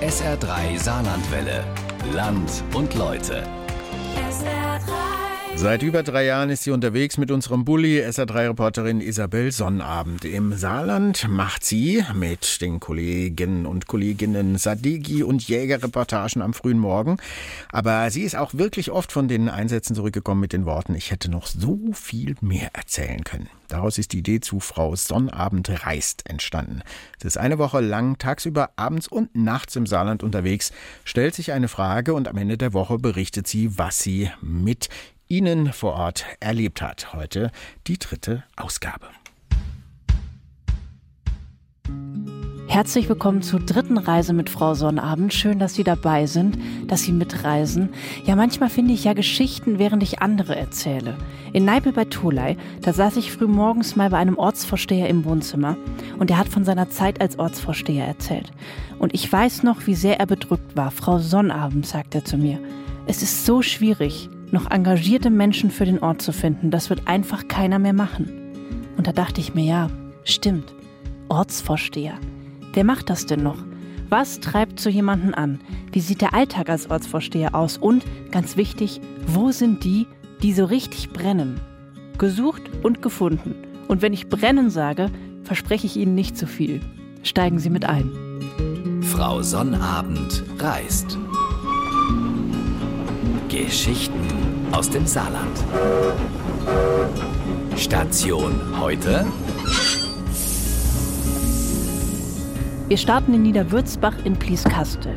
SR3 Saarlandwelle. Land und Leute. Seit über drei Jahren ist sie unterwegs mit unserem Bulli, SR3-Reporterin Isabel Sonnabend. Im Saarland macht sie mit den Kollegen und Kolleginnen Sadigi und Jägerreportagen am frühen Morgen. Aber sie ist auch wirklich oft von den Einsätzen zurückgekommen mit den Worten, ich hätte noch so viel mehr erzählen können. Daraus ist die Idee zu Frau Sonnabend reist entstanden. Sie ist eine Woche lang tagsüber, abends und nachts im Saarland unterwegs, stellt sich eine Frage und am Ende der Woche berichtet sie, was sie mit Ihnen vor Ort erlebt hat. Heute die dritte Ausgabe. Herzlich willkommen zur dritten Reise mit Frau Sonnabend. Schön, dass Sie dabei sind, dass Sie mitreisen. Ja, manchmal finde ich ja Geschichten, während ich andere erzähle. In Neipel bei Tolai, da saß ich früh morgens mal bei einem Ortsvorsteher im Wohnzimmer und er hat von seiner Zeit als Ortsvorsteher erzählt. Und ich weiß noch, wie sehr er bedrückt war. Frau Sonnabend, sagt er zu mir. Es ist so schwierig, noch engagierte Menschen für den Ort zu finden. Das wird einfach keiner mehr machen. Und da dachte ich mir, ja, stimmt. Ortsvorsteher. Wer macht das denn noch? Was treibt so jemanden an? Wie sieht der Alltag als Ortsvorsteher aus? Und, ganz wichtig, wo sind die, die so richtig brennen? Gesucht und gefunden. Und wenn ich brennen sage, verspreche ich Ihnen nicht zu viel. Steigen Sie mit ein. Frau Sonnabend reist. Geschichten aus dem Saarland. Station heute. Wir starten in Niederwürzbach in Plieskastel.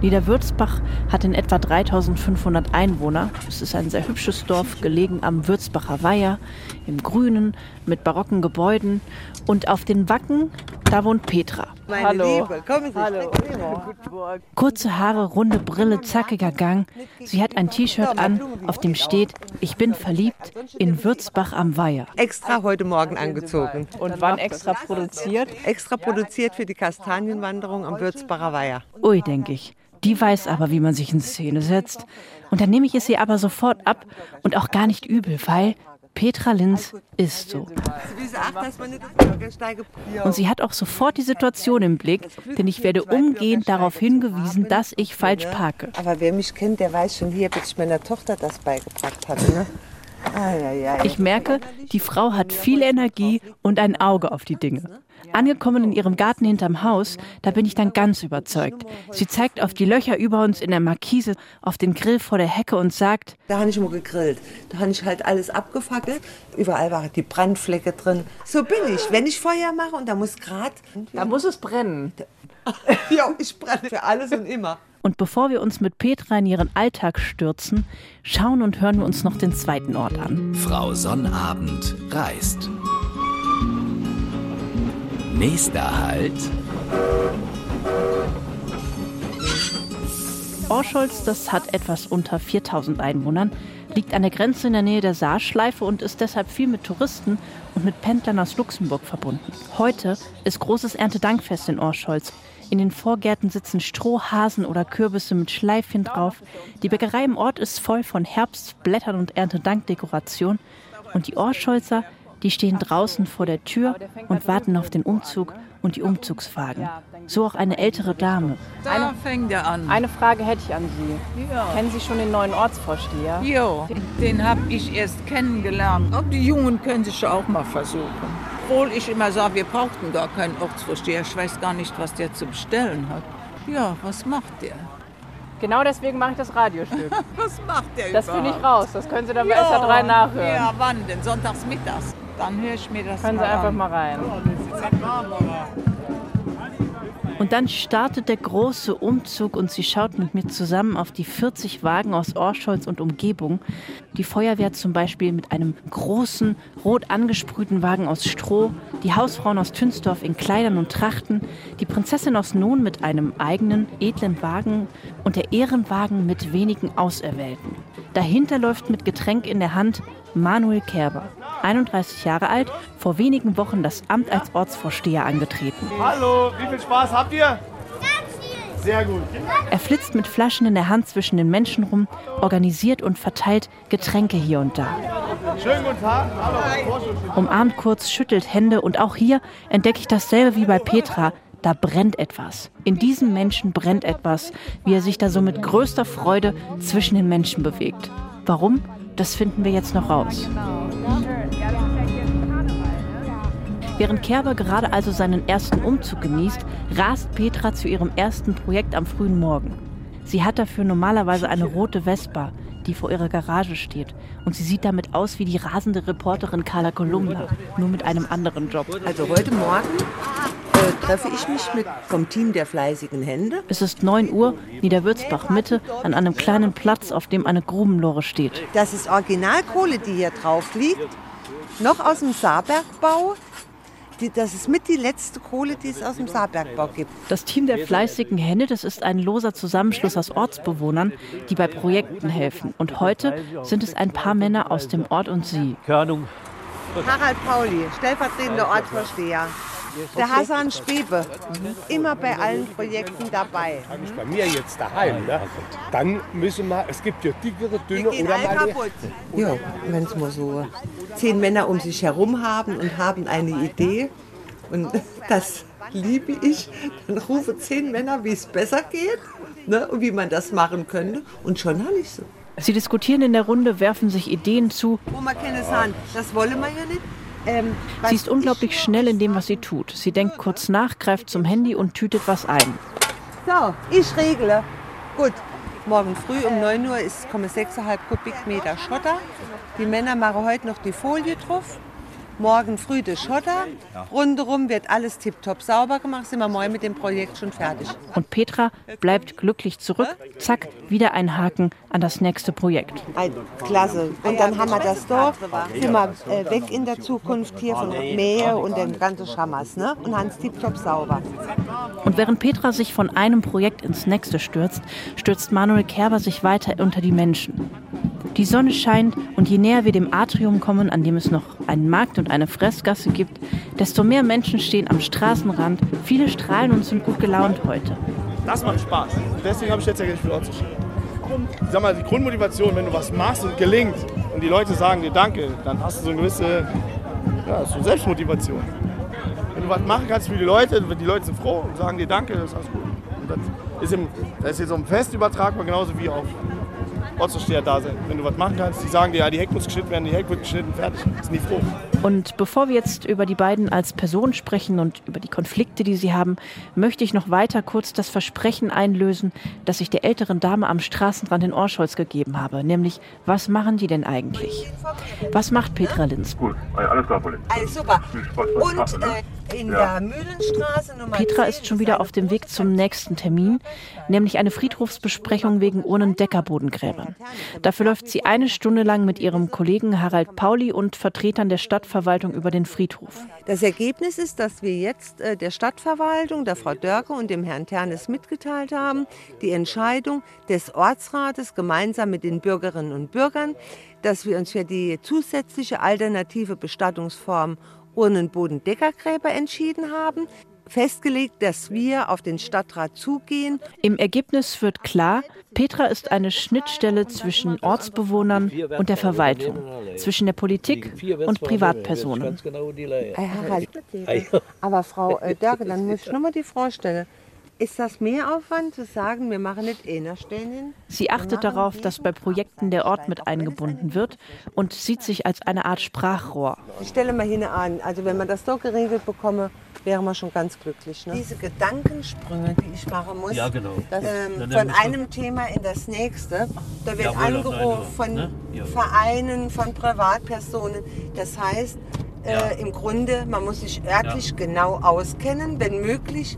Niederwürzbach hat in etwa 3500 Einwohner. Es ist ein sehr hübsches Dorf, gelegen am Würzbacher Weiher, im Grünen, mit barocken Gebäuden. Und auf den Wacken, da wohnt Petra. Meine Hallo. Liebe, kommen Sie. Hallo. Guten Morgen. Kurze Haare, runde Brille, zackiger Gang. Sie hat ein T-Shirt an, auf dem steht, ich bin verliebt in Würzbach am Weiher. Extra heute Morgen angezogen. Und wann extra produziert? Extra produziert für die Kastanienwanderung am Würzbacher Weiher. Ui, denke ich. Die weiß aber, wie man sich in Szene setzt. Und dann nehme ich es ihr aber sofort ab und auch gar nicht übel, weil Petra Linz ist so. Und sie hat auch sofort die Situation im Blick, denn ich werde umgehend darauf hingewiesen, dass ich falsch parke. Aber wer mich kennt, der weiß schon hier, bis ich meiner Tochter das beigebracht hatte. Ne? Ich merke, die Frau hat viel Energie und ein Auge auf die Dinge. Angekommen in ihrem Garten hinterm Haus, da bin ich dann ganz überzeugt. Sie zeigt auf die Löcher über uns in der Markise, auf den Grill vor der Hecke und sagt, Da habe ich immer gegrillt. Da habe ich halt alles abgefackelt. Überall waren die Brandflecke drin. So bin ich. Wenn ich Feuer mache und da muss gerade... Da muss es brennen. Ja, ich brenne für alles und immer. und bevor wir uns mit Petra in ihren Alltag stürzen, schauen und hören wir uns noch den zweiten Ort an. Frau Sonnabend reist. Nächster Halt. Orscholz, das hat etwas unter 4000 Einwohnern, liegt an der Grenze in der Nähe der Saarschleife und ist deshalb viel mit Touristen und mit Pendlern aus Luxemburg verbunden. Heute ist großes Erntedankfest in Orscholz. In den Vorgärten sitzen Strohhasen oder Kürbisse mit Schleifchen drauf. Die Bäckerei im Ort ist voll von Herbstblättern und Erntedankdekoration. Und die Orscholzer, die stehen draußen vor der Tür und warten auf den Umzug und die Umzugswagen. So auch eine ältere Dame. Da fängt er an. Eine Frage hätte ich an Sie. Ja. Kennen Sie schon den neuen Ortsvorsteher? Jo, den habe ich erst kennengelernt. Auch die Jungen können sich auch mal versuchen. Obwohl ich immer sage, wir brauchten gar keinen Ortsvorsteher. Ich weiß gar nicht, was der zu bestellen hat. Ja, was macht der? Genau deswegen mache ich das Radiostück. Was macht der Das überhaupt? finde ich raus. Das können Sie dann bei Ja, SA3 nachhören. Ja, wann denn? Sonntags mittags. Dann höre ich mir das Können Sie einfach an. mal rein. Und dann startet der große Umzug und sie schaut mit mir zusammen auf die 40 Wagen aus Orscholz und Umgebung. Die Feuerwehr zum Beispiel mit einem großen, rot angesprühten Wagen aus Stroh, die Hausfrauen aus Tünsdorf in Kleidern und Trachten, die Prinzessin aus Nun mit einem eigenen, edlen Wagen und der Ehrenwagen mit wenigen Auserwählten. Dahinter läuft mit Getränk in der Hand Manuel Kerber, 31 Jahre alt, vor wenigen Wochen das Amt als Ortsvorsteher angetreten. Hallo, wie viel Spaß habt ihr? Sehr gut. Er flitzt mit Flaschen in der Hand zwischen den Menschen rum, organisiert und verteilt Getränke hier und da. Schönen guten Tag. Hallo. Umarmt kurz, schüttelt Hände und auch hier entdecke ich dasselbe wie bei Petra. da brennt etwas. In diesem Menschen brennt etwas, wie er sich da so mit größter Freude zwischen den Menschen bewegt. Warum? Das finden wir jetzt noch raus. Während Kerber gerade also seinen ersten Umzug genießt, rast Petra zu ihrem ersten Projekt am frühen Morgen. Sie hat dafür normalerweise eine rote Vespa, die vor ihrer Garage steht. Und sie sieht damit aus wie die rasende Reporterin Carla Kolumna, nur mit einem anderen Job. Also heute Morgen äh, treffe ich mich mit vom Team der fleißigen Hände. Es ist 9 Uhr, Niederwürzbach Mitte, an einem kleinen Platz, auf dem eine Grubenlore steht. Das ist Originalkohle, die hier drauf liegt. Noch aus dem Saarbergbau. Die, das ist mit die letzte Kohle, die es aus dem Saarbergbau gibt. Das Team der fleißigen Hände, das ist ein loser Zusammenschluss aus Ortsbewohnern, die bei Projekten helfen. Und heute sind es ein paar Männer aus dem Ort und sie. Körnung. Harald Pauli, stellvertretender Ortsvorsteher. Der Hassan Spebe, immer bei allen Projekten dabei. Nicht bei mir jetzt daheim, ne? dann müssen wir, es gibt ja dickere, dünne oder mal kaputt. Ja, wenn es mal so zehn Männer um sich herum haben und haben eine Idee und das liebe ich, dann rufe zehn Männer, wie es besser geht ne, und wie man das machen könnte und schon habe ich so. Sie diskutieren in der Runde, werfen sich Ideen zu. Wo man keine sagen, das wollen wir ja nicht. Ähm, Sie ist unglaublich schnell in dem, was sie tut. Sie denkt kurz nach, greift zum Handy und tütet was ein. So, ich regle. Gut, morgen früh um 9 Uhr ist, kommen 6,5 Kubikmeter Schotter. Die Männer machen heute noch die Folie drauf. Morgen früh der Schotter. Rundherum wird alles tiptop sauber gemacht. Sind wir morgen mit dem Projekt schon fertig. Und Petra bleibt glücklich zurück. Zack, wieder ein Haken an das nächste Projekt. Klasse. Und dann haben wir das Dorf. Sind wir äh, weg in der Zukunft hier von Mähe und dem ganzen Schammers. Ne? Und haben es tiptop sauber. Und während Petra sich von einem Projekt ins nächste stürzt, stürzt Manuel Kerber sich weiter unter die Menschen. Die Sonne scheint und je näher wir dem Atrium kommen, an dem es noch einen Markt und eine Fressgasse gibt, desto mehr Menschen stehen am Straßenrand. Viele strahlen und sind gut gelaunt heute. Das macht Spaß. Deswegen habe ich jetzt ja nicht viel Ort sag mal, die Grundmotivation, wenn du was machst und gelingt und die Leute sagen dir Danke, dann hast du so eine gewisse ja, so Selbstmotivation. Wenn du was machen kannst für die Leute, die Leute sind froh und sagen dir Danke, das ist alles gut. Und das ist, im, das ist jetzt auf Fest übertragbar, genauso wie auf Ortsvorsteher da sind. Wenn du was machen kannst, die sagen dir, ja, die Heck muss geschnitten werden, die Heck wird geschnitten, fertig. Ist nie froh. Und bevor wir jetzt über die beiden als Person sprechen und über die Konflikte, die sie haben, möchte ich noch weiter kurz das Versprechen einlösen, das ich der älteren Dame am Straßenrand in Orscholz gegeben habe. Nämlich, was machen die denn eigentlich? Was macht Petra Linz? Gut, alles klar, Polly. Also super. Viel Spaß Und Kaffee, ne? In Ja. der Mühlenstraße Nummer Petra 10 ist schon wieder auf dem Weg zum nächsten Termin, nämlich eine Friedhofsbesprechung wegen Urnendeckerbodengräbern. Dafür läuft sie eine Stunde lang mit ihrem Kollegen Harald Pauli und Vertretern der Stadtverwaltung über den Friedhof. Das Ergebnis ist, dass wir jetzt äh, der Stadtverwaltung, der Frau Dörke und dem Herrn Ternes mitgeteilt haben, die Entscheidung des Ortsrates gemeinsam mit den Bürgerinnen und Bürgern, dass wir uns für die zusätzliche alternative Bestattungsform Urnenbodendeckergräber entschieden haben. Festgelegt, dass wir auf den Stadtrat zugehen Im Ergebnis wird klar, Petra ist eine Schnittstelle zwischen Ortsbewohnern und der Verwaltung, zwischen der Politik und Privatpersonen. Harald, aber Frau äh, Dörke, dann muss ich nur mal die Frage stellen. Ist das Mehraufwand zu sagen, wir machen nicht einer Stellen? Sie achtet darauf, dass bei Projekten der Ort mit eingebunden wird und sieht sich als eine Art Sprachrohr. Ich stelle mal hin an, also wenn man das so geregelt bekomme, wäre man schon ganz glücklich. Ne? Diese Gedankensprünge, die ich machen muss, Ja, genau. das, ähm, von einem Thema in das nächste, da wird Jawohl, angerufen von ne? Ja. Vereinen, von Privatpersonen. Das heißt, äh, im Grunde, man muss sich örtlich genau auskennen, wenn möglich.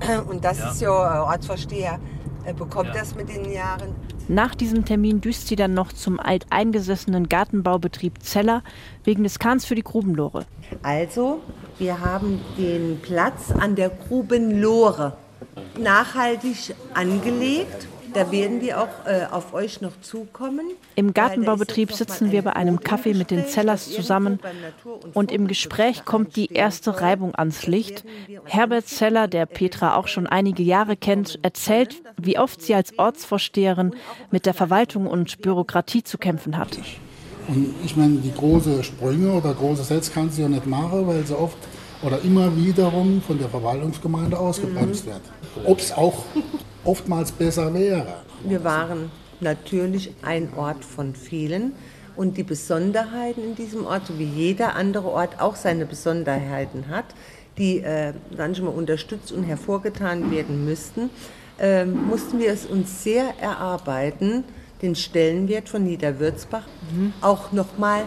Und das Ja. ist ja, äh, Ortsvorsteher äh, bekommt Ja. das mit den Jahren. Nach diesem Termin düst sie dann noch zum alteingesessenen Gartenbaubetrieb Zeller wegen des Kahns für die Grubenlore. Also, wir haben den Platz an der Grubenlore nachhaltig angelegt. Da werden wir auch äh, auf euch noch zukommen. Im Gartenbaubetrieb sitzen wir bei einem Kaffee mit den Zellers zusammen und im Gespräch kommt die erste. Reibung ans Licht. Herbert Zeller, der Petra auch schon einige Jahre kennt, erzählt, wie oft sie als Ortsvorsteherin mit der Verwaltung und Bürokratie zu kämpfen hat. Und ich meine, die großen Sprünge oder große Sets kannst du ja nicht machen, weil sie oft oder immer wiederum von der Verwaltungsgemeinde ausgebremst wird. Ob es auch oftmals besser wäre. Wir waren natürlich ein Ort von vielen. Und die Besonderheiten in diesem Ort, so wie jeder andere Ort auch seine Besonderheiten hat, die äh, manchmal unterstützt und hervorgetan werden müssten, äh, mussten wir es uns sehr erarbeiten, den Stellenwert von Niederwürzbach mhm. auch nochmal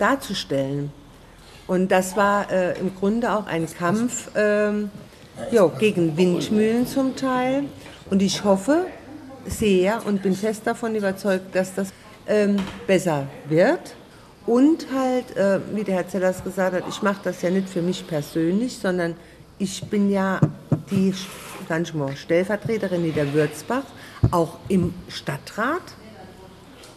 darzustellen. Und das war äh, im Grunde auch ein Kampf ähm, jo, gegen Windmühlen zum Teil. Und ich hoffe sehr und bin fest davon überzeugt, dass das ähm, besser wird. Und halt, äh, wie der Herr Zellers gesagt hat, ich mache das ja nicht für mich persönlich, sondern ich bin ja die mal, Stellvertreterin Niederwürzbach, auch im Stadtrat.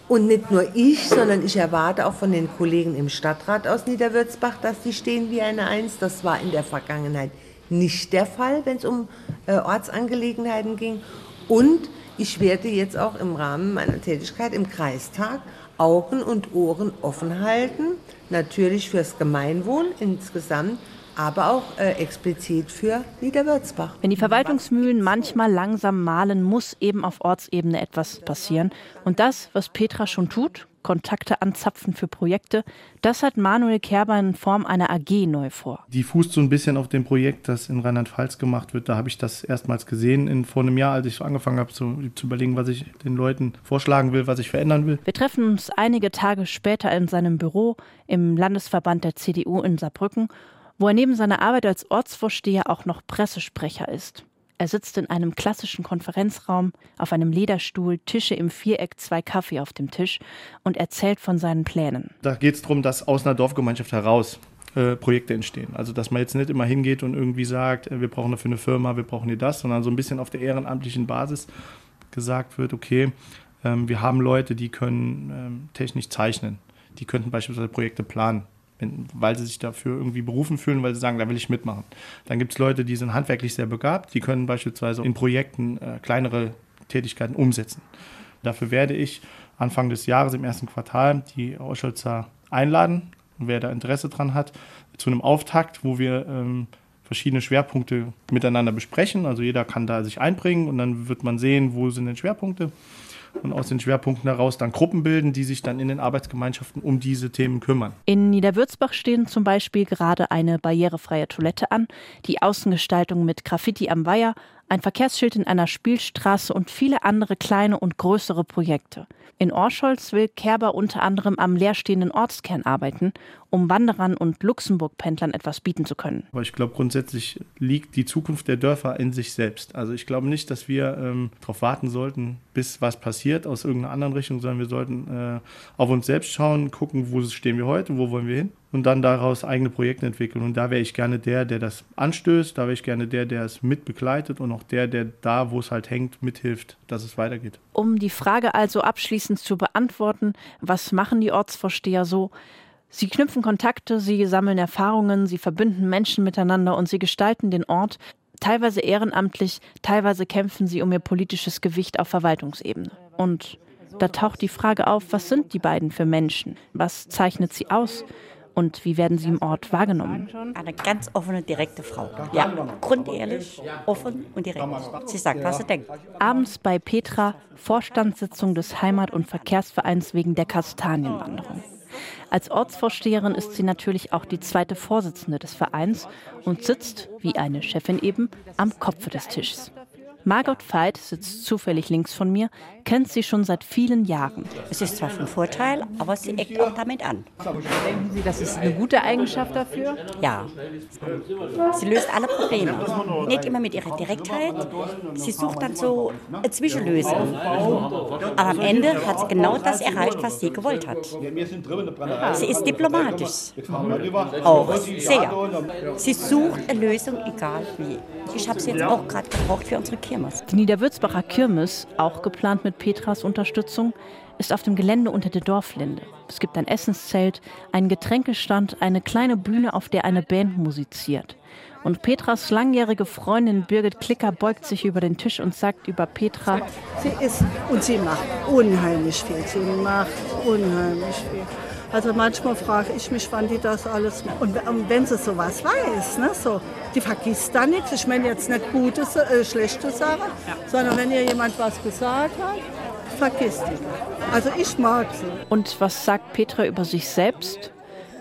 Und nicht nur ich, sondern ich erwarte auch von den Kollegen im Stadtrat aus Niederwürzbach, dass sie stehen wie eine Eins. Das war in der Vergangenheit nicht der Fall, wenn es um äh, Ortsangelegenheiten ging. Und ich werde jetzt auch im Rahmen meiner Tätigkeit im Kreistag Augen und Ohren offen halten, natürlich fürs Gemeinwohl insgesamt, aber auch äh, explizit für Niederwürzbach. Wenn die Verwaltungsmühlen manchmal langsam malen, muss eben auf Ortsebene etwas passieren. Und das, was Petra schon tut, Kontakte anzapfen für Projekte, das hat Manuel Kerber in Form einer AG neu vor. Die fußt so ein bisschen auf dem Projekt, das in Rheinland-Pfalz gemacht wird. Da habe ich das erstmals gesehen in, vor einem Jahr, als ich so angefangen habe zu, zu überlegen, was ich den Leuten vorschlagen will, was ich verändern will. Wir treffen uns einige Tage später in seinem Büro im Landesverband der CDU in Saarbrücken wo er neben seiner Arbeit als Ortsvorsteher auch noch Pressesprecher ist. Er sitzt in einem klassischen Konferenzraum, auf einem Lederstuhl, Tische im Viereck, zwei Kaffee auf dem Tisch und erzählt von seinen Plänen. Da geht es darum, dass aus einer Dorfgemeinschaft heraus äh, Projekte entstehen. Also dass man jetzt nicht immer hingeht und irgendwie sagt, äh, wir brauchen dafür eine Firma, wir brauchen hier das, sondern so ein bisschen auf der ehrenamtlichen Basis gesagt wird, okay, ähm, wir haben Leute, die können ähm, technisch zeichnen, die könnten beispielsweise Projekte planen wenn, weil sie sich dafür irgendwie berufen fühlen, weil sie sagen, da will ich mitmachen. Dann gibt es Leute, die sind handwerklich sehr begabt, die können beispielsweise in Projekten äh, kleinere Tätigkeiten umsetzen. Dafür werde ich Anfang des Jahres im ersten Quartal die Oscholzer einladen, wer da Interesse dran hat, zu einem Auftakt, wo wir ähm, verschiedene Schwerpunkte miteinander besprechen. Also jeder kann da sich einbringen und dann wird man sehen, wo sind denn Schwerpunkte und aus den Schwerpunkten heraus dann Gruppen bilden, die sich dann in den Arbeitsgemeinschaften um diese Themen kümmern. In Niederwürzbach stehen zum Beispiel gerade eine barrierefreie Toilette an, die Außengestaltung mit Graffiti am Weiher, ein Verkehrsschild in einer Spielstraße und viele andere kleine und größere Projekte. In Orscholz will Kerber unter anderem am leerstehenden Ortskern arbeiten, um Wanderern und Luxemburg-Pendlern etwas bieten zu können. Aber ich glaube, grundsätzlich liegt die Zukunft der Dörfer in sich selbst. Also ich glaube nicht, dass wir ähm, darauf warten sollten, bis was passiert aus irgendeiner anderen Richtung, sondern wir sollten äh, auf uns selbst schauen, gucken, wo stehen wir heute, wo wollen wir hin und dann daraus eigene Projekte entwickeln. Und da wäre ich gerne der, der das anstößt, da wäre ich gerne der, der es mitbegleitet und auch der, der da, wo es halt hängt, mithilft, dass es weitergeht. Um die Frage also abschließend zu beantworten, was machen die Ortsvorsteher so? Sie knüpfen Kontakte, sie sammeln Erfahrungen, sie verbinden Menschen miteinander und sie gestalten den Ort, teilweise ehrenamtlich, teilweise kämpfen sie um ihr politisches Gewicht auf Verwaltungsebene. Und da taucht die Frage auf, was sind die beiden für Menschen? Was zeichnet sie aus? Und wie werden Sie im Ort wahrgenommen? Eine ganz offene, direkte Frau. Ja, grundehrlich, offen und direkt. Sie sagt, was sie denkt. Abends bei Petra, Vorstandssitzung des Heimat- und Verkehrsvereins wegen der Kastanienwanderung. Als Ortsvorsteherin ist sie natürlich auch die zweite Vorsitzende des Vereins und sitzt, wie eine Chefin eben, am Kopfe des Tisches. Margot Veit sitzt zufällig links von mir, kennt sie schon seit vielen Jahren. Es ist zwar von Vorteil, aber sie eckt auch damit an. Denken Sie, das ist eine gute Eigenschaft dafür? Ja. Sie löst alle Probleme. Nicht immer mit ihrer Direktheit. Sie sucht dann so eine Zwischenlösung. Aber am Ende hat sie genau das erreicht, was sie gewollt hat. Sie ist diplomatisch. Auch sehr. Sie sucht eine Lösung, egal wie. Ich habe sie jetzt auch gerade gebraucht für unsere Kirche. Kirmes. Die Niederwürzbacher Kirmes, auch geplant mit Petras Unterstützung, ist auf dem Gelände unter der Dorflinde. Es gibt ein Essenszelt, einen Getränkestand, eine kleine Bühne, auf der eine Band musiziert. Und Petras langjährige Freundin Birgit Klicker beugt sich über den Tisch und sagt über Petra: Sie ist und sie macht unheimlich viel. Sie macht unheimlich viel. Also manchmal frage ich mich, wann die das alles Und wenn sie sowas weiß, ne, so, die vergisst da nichts. Ich meine jetzt nicht gute, äh, schlechte Sachen, ja. sondern wenn ihr jemand was gesagt hat, vergisst die. Also ich mag sie. Und was sagt Petra über sich selbst?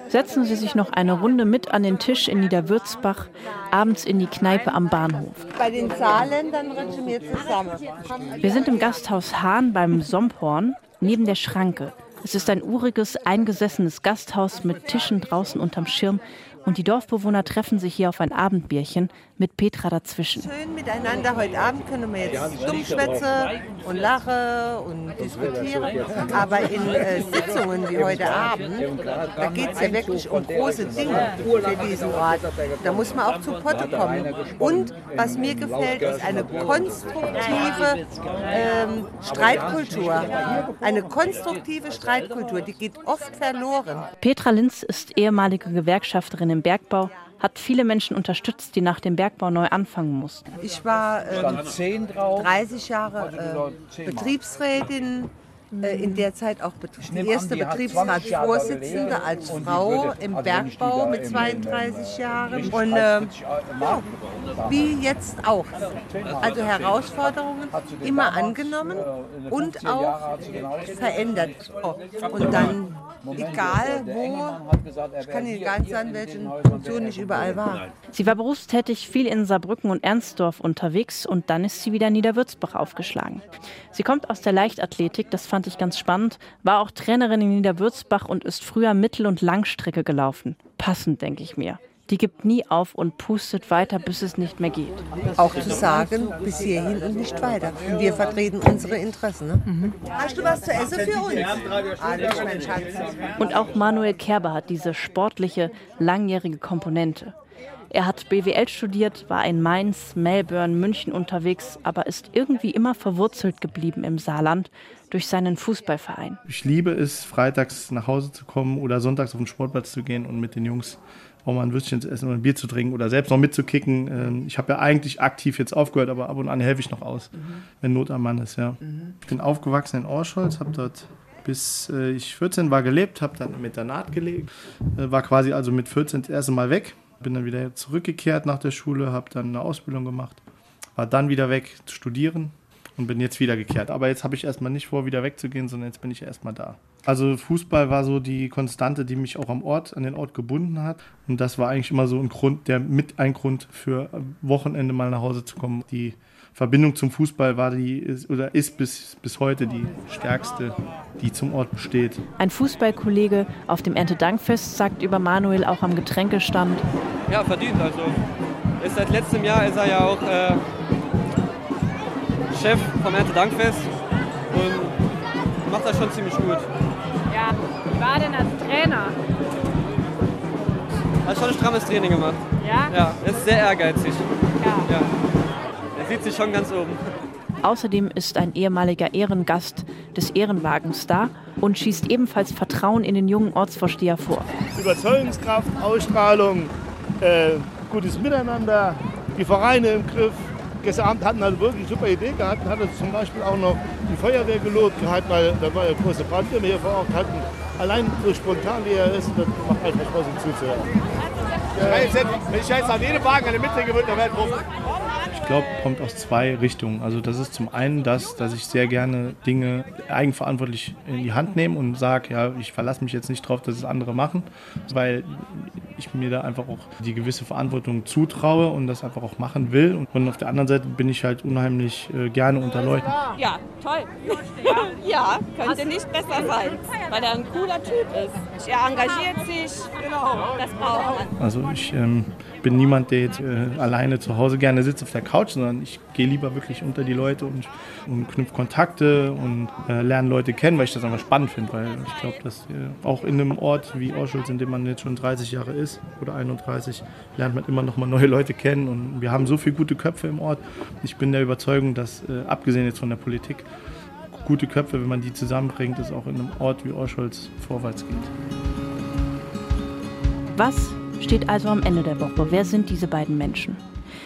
Setzen Sie sich noch eine Runde mit an den Tisch in Niederwürzbach, abends in die Kneipe am Bahnhof. Bei den Saarländern rutschen wir zusammen. Wir sind im Gasthaus Hahn beim Somphorn, neben der Schranke. Es ist ein uriges, eingesessenes Gasthaus mit Tischen draußen unterm Schirm. Und die Dorfbewohner treffen sich hier auf ein Abendbierchen mit Petra dazwischen. Schön miteinander. Heute Abend können wir jetzt dummschwätze und lache und diskutieren. Aber in äh, Sitzungen wie heute Abend, da geht es ja wirklich um große Dinge für diesen Ort. Da muss man auch zu Potte kommen. Und was mir gefällt, ist eine konstruktive ähm, Streitkultur. Eine konstruktive Streitkultur, die geht oft verloren. Petra Linz ist ehemalige Gewerkschafterin im Bergbau hat viele Menschen unterstützt, die nach dem Bergbau neu anfangen mussten. Ich war ähm, 30 Jahre äh, Betriebsrätin äh, in der Zeit auch die erste Betriebsratsvorsitzende als Frau im Bergbau mit 32 Jahren. Und äh, ja, wie jetzt auch. Also Herausforderungen immer angenommen und auch verändert. Und dann egal wo, ich kann Ihnen gar nicht sagen, welchen Funktion ich überall war. Sie war berufstätig, viel in Saarbrücken und Ernstdorf unterwegs und dann ist sie wieder in Niederwürzbach aufgeschlagen. Sie kommt aus der Leichtathletik, das fand ich ganz spannend, war auch Trainerin in Niederwürzbach und ist früher Mittel- und Langstrecke gelaufen. Passend, denke ich mir die gibt nie auf und pustet weiter, bis es nicht mehr geht. Auch zu sagen, bis hierhin und nicht weiter. Wir vertreten unsere Interessen. Ne? Mhm. Hast du was zu essen für uns? Alles, mein Schatz. Und auch Manuel Kerber hat diese sportliche, langjährige Komponente. Er hat BWL studiert, war in Mainz, Melbourne, München unterwegs, aber ist irgendwie immer verwurzelt geblieben im Saarland durch seinen Fußballverein. Ich liebe es, freitags nach Hause zu kommen oder sonntags auf den Sportplatz zu gehen und mit den Jungs auch mal ein Würstchen zu essen oder ein Bier zu trinken oder selbst noch mitzukicken. Ähm, ich habe ja eigentlich aktiv jetzt aufgehört, aber ab und an helfe ich noch aus, mhm. wenn Not am Mann ist. Ja. Mhm. Ich bin aufgewachsen in Orscholz, habe dort bis äh, ich 14 war gelebt, habe dann mit der Naht gelegt, äh, war quasi also mit 14 das erste Mal weg, bin dann wieder zurückgekehrt nach der Schule, habe dann eine Ausbildung gemacht, war dann wieder weg zu studieren und bin jetzt wieder gekehrt. Aber jetzt habe ich erstmal nicht vor, wieder wegzugehen, sondern jetzt bin ich erstmal da. Also Fußball war so die Konstante, die mich auch am Ort, an den Ort gebunden hat. Und das war eigentlich immer so ein Grund, der mit ein Grund für Wochenende mal nach Hause zu kommen. Die Verbindung zum Fußball war die ist, oder ist bis, bis heute die stärkste, die zum Ort besteht. Ein Fußballkollege auf dem Erntedankfest sagt über Manuel auch am Getränkestand. Ja, verdient. Also ist seit letztem Jahr ist er ja auch äh, Chef vom Erntedankfest und macht das schon ziemlich gut. Ja, wie war denn als Trainer? Hat schon ein strammes Training gemacht. Ja? Ja, ist sehr ehrgeizig. Ja. ja. Er sieht sich schon ganz oben. Außerdem ist ein ehemaliger Ehrengast des Ehrenwagens da und schießt ebenfalls Vertrauen in den jungen Ortsvorsteher vor. Überzeugungskraft, Ausstrahlung, äh, gutes Miteinander, die Vereine im Griff. Gestern Abend hatten also wirklich eine super Idee gehabt. Hatte zum Beispiel auch noch die Feuerwehr gelobt gehabt, weil da war ja große Brand, den wir hier vor Ort hatten. Allein so spontan wie er ist, das macht einfach Spaß, ihm zuzuhören. Wenn ich jetzt an jedem Wagen eine Mitte gewinnt, dann wäre glaube, kommt aus zwei Richtungen. Also das ist zum einen das, dass ich sehr gerne Dinge eigenverantwortlich in die Hand nehme und sage, ja, ich verlasse mich jetzt nicht darauf, dass es andere machen, weil ich mir da einfach auch die gewisse Verantwortung zutraue und das einfach auch machen will. Und auf der anderen Seite bin ich halt unheimlich äh, gerne unter Leuten. Ja, toll. Ja, könnte nicht besser sein, weil er ein cooler Typ ist. Er engagiert sich, genau, das braucht man. Also ich ähm, bin niemand, der jetzt äh, alleine zu Hause gerne sitzt auf der Couch, sondern ich gehe lieber wirklich unter die Leute und, und knüpfe Kontakte und äh, lerne Leute kennen, weil ich das einfach spannend finde. Weil ich glaube, dass äh, auch in einem Ort wie Orschulz, in dem man jetzt schon 30 Jahre ist oder 31, lernt man immer noch mal neue Leute kennen. Und wir haben so viele gute Köpfe im Ort. Ich bin der Überzeugung, dass äh, abgesehen jetzt von der Politik, gute Köpfe, wenn man die zusammenbringt, es auch in einem Ort wie Orscholz vorwärts geht. Was steht also am Ende der Woche. Wer sind diese beiden Menschen?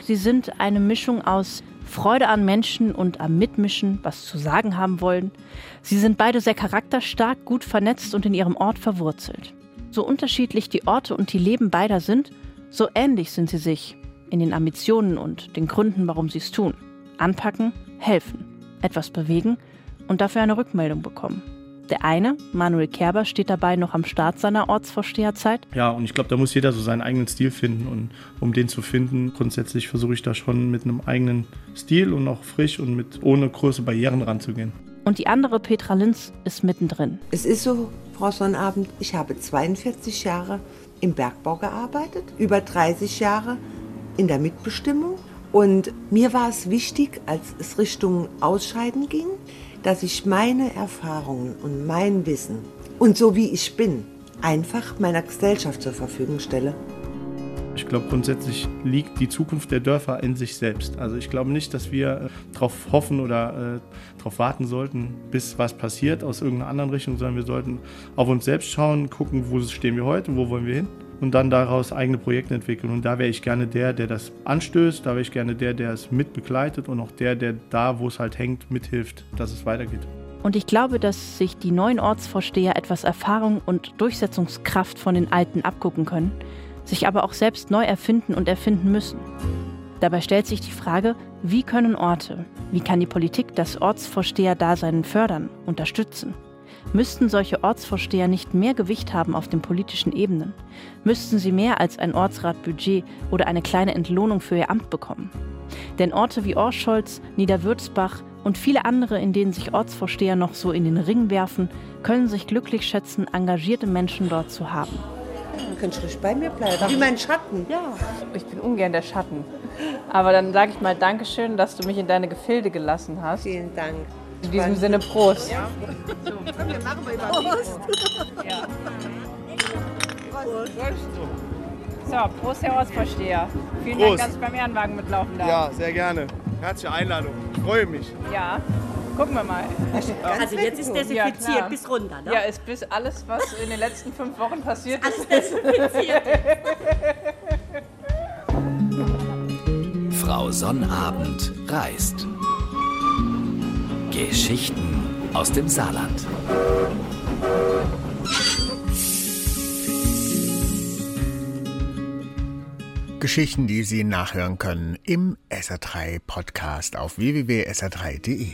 Sie sind eine Mischung aus Freude an Menschen und am Mitmischen, was zu sagen haben wollen. Sie sind beide sehr charakterstark, gut vernetzt und in ihrem Ort verwurzelt. So unterschiedlich die Orte und die Leben beider sind, so ähnlich sind sie sich in den Ambitionen und den Gründen, warum sie es tun. Anpacken, helfen, etwas bewegen und dafür eine Rückmeldung bekommen. Der eine, Manuel Kerber, steht dabei noch am Start seiner Ortsvorsteherzeit. Ja, und ich glaube, da muss jeder so seinen eigenen Stil finden. Und um den zu finden, grundsätzlich versuche ich da schon mit einem eigenen Stil und auch frisch und mit ohne große Barrieren ranzugehen. Und die andere Petra Linz ist mittendrin. Es ist so, Frau Sonnabend, ich habe 42 Jahre im Bergbau gearbeitet, über 30 Jahre in der Mitbestimmung. Und mir war es wichtig, als es Richtung Ausscheiden ging, dass ich meine Erfahrungen und mein Wissen und so wie ich bin, einfach meiner Gesellschaft zur Verfügung stelle. Ich glaube, grundsätzlich liegt die Zukunft der Dörfer in sich selbst. Also ich glaube nicht, dass wir äh, darauf hoffen oder äh, darauf warten sollten, bis was passiert aus irgendeiner anderen Richtung, sondern wir sollten auf uns selbst schauen, gucken, wo stehen wir heute, wo wollen wir hin und dann daraus eigene Projekte entwickeln. Und da wäre ich gerne der, der das anstößt, da wäre ich gerne der, der es mitbegleitet und auch der, der da, wo es halt hängt, mithilft, dass es weitergeht. Und ich glaube, dass sich die neuen Ortsvorsteher etwas Erfahrung und Durchsetzungskraft von den alten abgucken können, sich aber auch selbst neu erfinden und erfinden müssen. Dabei stellt sich die Frage, wie können Orte, wie kann die Politik das Ortsvorsteher-Dasein fördern, unterstützen? Müssten solche Ortsvorsteher nicht mehr Gewicht haben auf den politischen Ebenen? Müssten sie mehr als ein Ortsratbudget oder eine kleine Entlohnung für ihr Amt bekommen? Denn Orte wie Orscholz, Niederwürzbach und viele andere, in denen sich Ortsvorsteher noch so in den Ring werfen, können sich glücklich schätzen, engagierte Menschen dort zu haben. Du kannst ruhig bei mir bleiben. Wie mein Schatten. Ja. Ich bin ungern der Schatten. Aber dann sage ich mal Dankeschön, dass du mich in deine Gefilde gelassen hast. Vielen Dank. In diesem Sinne Prost. Ja. So, komm, wir machen mal über Prost. Ja. So, Prost, Herr Ortsvorsteher. Vielen Prost. Dank, dass ich beim Ehrenwagen mitlaufen darf. Ja, sehr gerne. Herzliche Einladung. Ich freue mich. Ja. Gucken wir mal. Also jetzt ist desinfiziert Ja, bis runter, ne? Ja, ist bis alles, was in den letzten fünf Wochen passiert ist. Alles desinfiziert. Frau Sonnabend reist. Geschichten aus dem Saarland. Geschichten, die Sie nachhören können im SR3 Podcast auf www.sr3.de.